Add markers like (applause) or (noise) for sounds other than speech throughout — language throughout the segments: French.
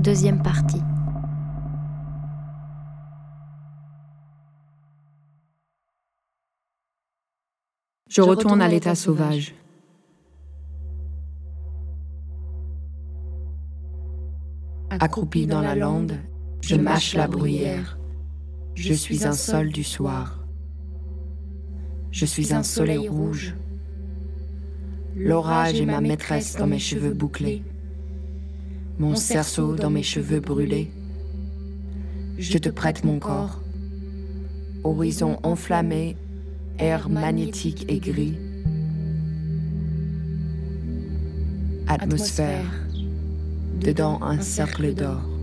Deuxième partie. Je retourne à l'état sauvage. Accroupi dans la lande, je mâche la bruyère. Je suis un sol du soir. Je suis un soleil rouge. L'orage est ma maîtresse dans mes cheveux bouclés. Mon cerceau dans mes cheveux brûlés. Je te prête mon corps. Horizon enflammé, air magnétique et gris. Atmosphère, dedans un cercle d'or.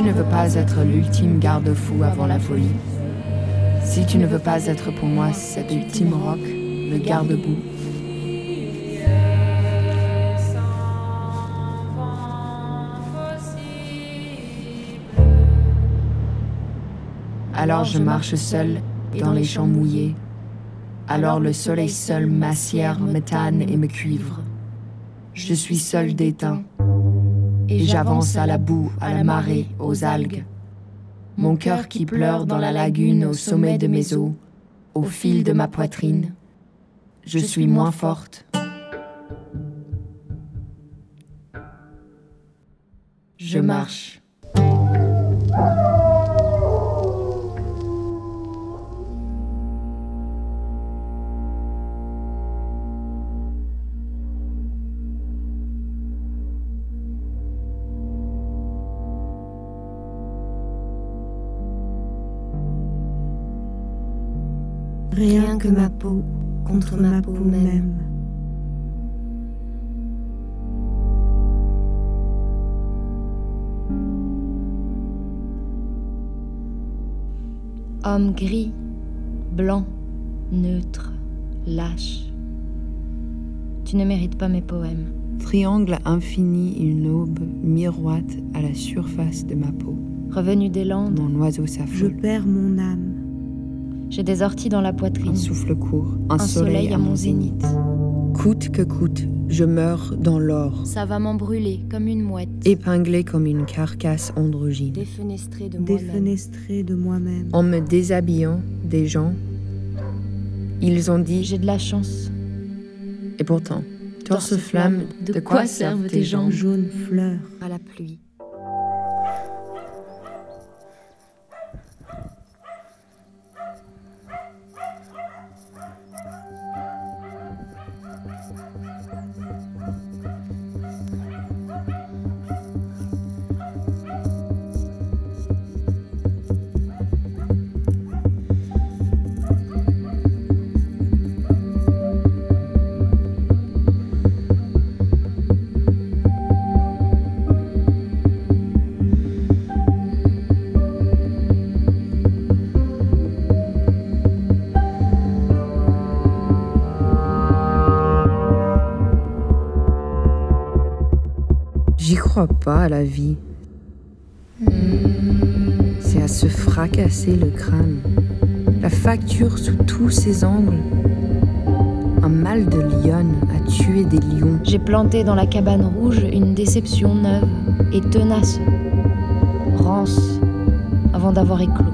Tu ne veux pas être l'ultime garde-fou avant la folie, si tu ne veux pas être pour moi cet ultime roc, le garde-boue, alors je marche seul dans les champs mouillés. Alors le soleil seul m'assière, me tanne et me cuivre. Je suis seul d'éteint et j'avance à la boue, à la marée, aux algues. Mon cœur qui pleure dans la lagune au sommet de mes os, au fil de ma poitrine. Je suis moins forte. Je marche. Rien que ma peau contre ma peau même. Homme gris, blanc, neutre, lâche. Tu ne mérites pas mes poèmes. Triangle infini, une aube miroite à la surface de ma peau. Revenu des Landes, Mon oiseau Je s'affole. perds mon âme. J'ai des orties dans la poitrine. Un souffle court, un, Un soleil à mon zénith. Coûte que coûte, je meurs dans l'or, Ça va m'embrûler comme une mouette. épinglé comme une carcasse androgyne. Défenestré de moi-même. Défenestrée de moi-même. En me déshabillant, des gens, ils ont dit, J'ai de la chance. et pourtant, torse flamme, de quoi servent tes jambes Jaune fleur. À la pluie. Crois pas à la vie. C'est à se fracasser le crâne. La facture sous tous ses angles. Un mal de lionne a tué des lions. J'ai planté dans la cabane rouge une déception neuve et tenace, rance, avant d'avoir éclos.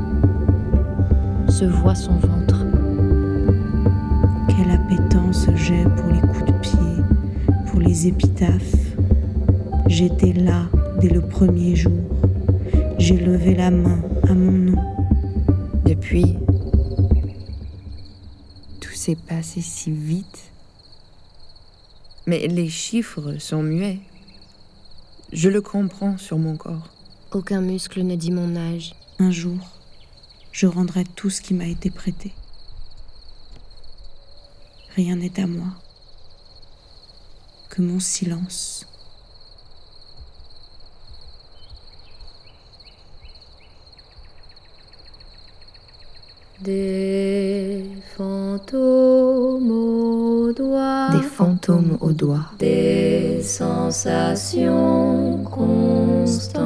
Se voit son ventre. Quelle appétence j'ai pour les coups de pied, pour les épitaphes. J'étais là dès le premier jour. J'ai levé la main à mon nom. Depuis, tout s'est passé si vite. Mais les chiffres sont muets. Je le comprends sur mon corps. Aucun muscle ne dit mon âge. Un jour, je rendrai tout ce qui m'a été prêté. Rien n'est à moi que mon silence. Des fantômes aux doigts. Des fantômes aux doigts. Des sensations constantes.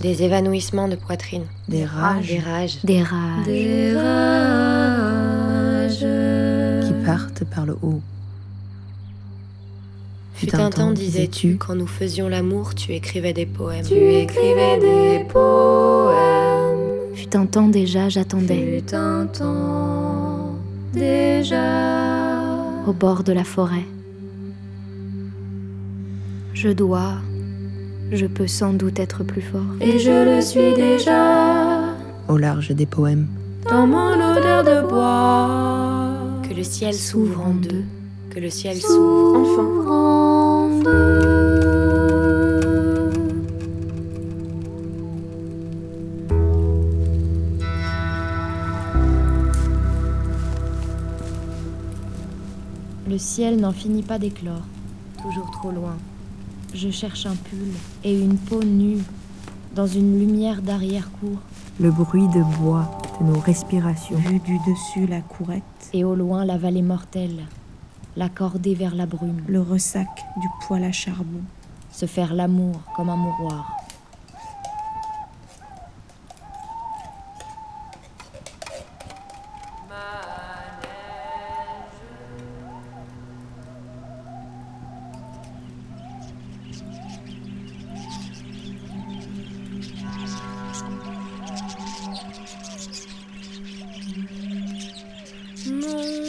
Des évanouissements de poitrine. Des rages Des rages. Des rages. Des rages. qui partent par le haut. Fut un temps, disais-tu, quand nous faisions l'amour, tu écrivais des poèmes. Tu écrivais des poèmes. Fut un temps déjà, j'attendais. Fut un temps déjà. Au bord de la forêt. Je dois. Je peux sans doute être plus fort. Et je le suis déjà. Au large des poèmes. Dans mon odeur de bois. Que le ciel s'ouvre en deux. Que le ciel s'ouvre. Enfin, En deux. Le ciel n'en finit pas d'éclore, toujours trop loin. Je cherche un pull et une peau nue dans une lumière d'arrière-cour. Le bruit de bois de nos respirations. vu du dessus la courette, Et au loin la vallée mortelle, la cordée vers la brume, le ressac du poêle à charbon, se faire l'amour comme un mouroir. Mon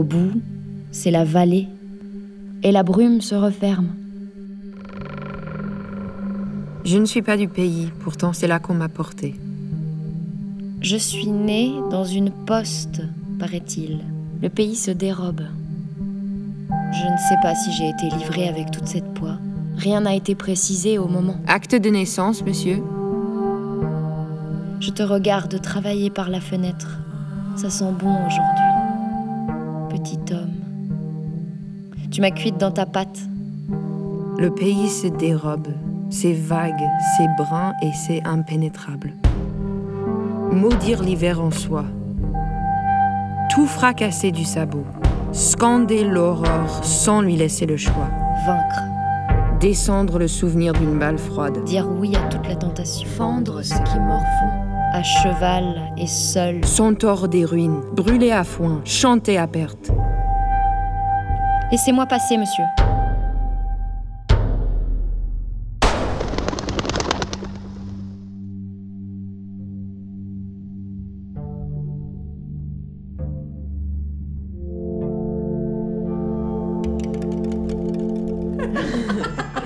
Au bout, c'est la vallée, et la brume se referme. Je ne suis pas du pays, pourtant c'est là qu'on m'a porté. Je suis née dans une poste, paraît-il. Le pays se dérobe. Je ne sais pas si j'ai été livrée avec toute cette poids. Rien n'a été précisé au moment. Acte de naissance, monsieur Je te regarde travailler par la fenêtre. Ça sent bon aujourd'hui. Tu m'as cuite dans ta patte. Le pays se dérobe. C'est vague, c'est brun et c'est impénétrable. Maudire l'hiver en soi. Tout fracasser du sabot. Scander l'aurore sans lui laisser le choix. Vaincre. Descendre le souvenir d'une balle froide. Dire oui à toute la tentation. Fendre ce qui morfond. À cheval et seul. Centaure des ruines, brûler à foin, chanter à perte. Laissez-moi passer, monsieur. (laughs)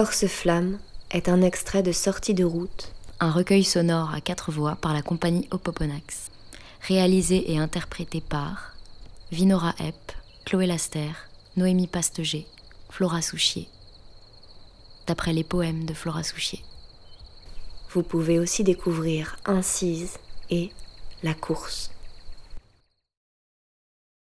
Torse Flamme est un extrait de Sortie de route, un recueil sonore à quatre voix par la compagnie Opoponax, réalisé et interprété par Vinora Epp, Chloé Laster, Noémie Pasteger, Flora Souchier, d'après les poèmes de Flora Souchier. Vous pouvez aussi découvrir Incise et La course.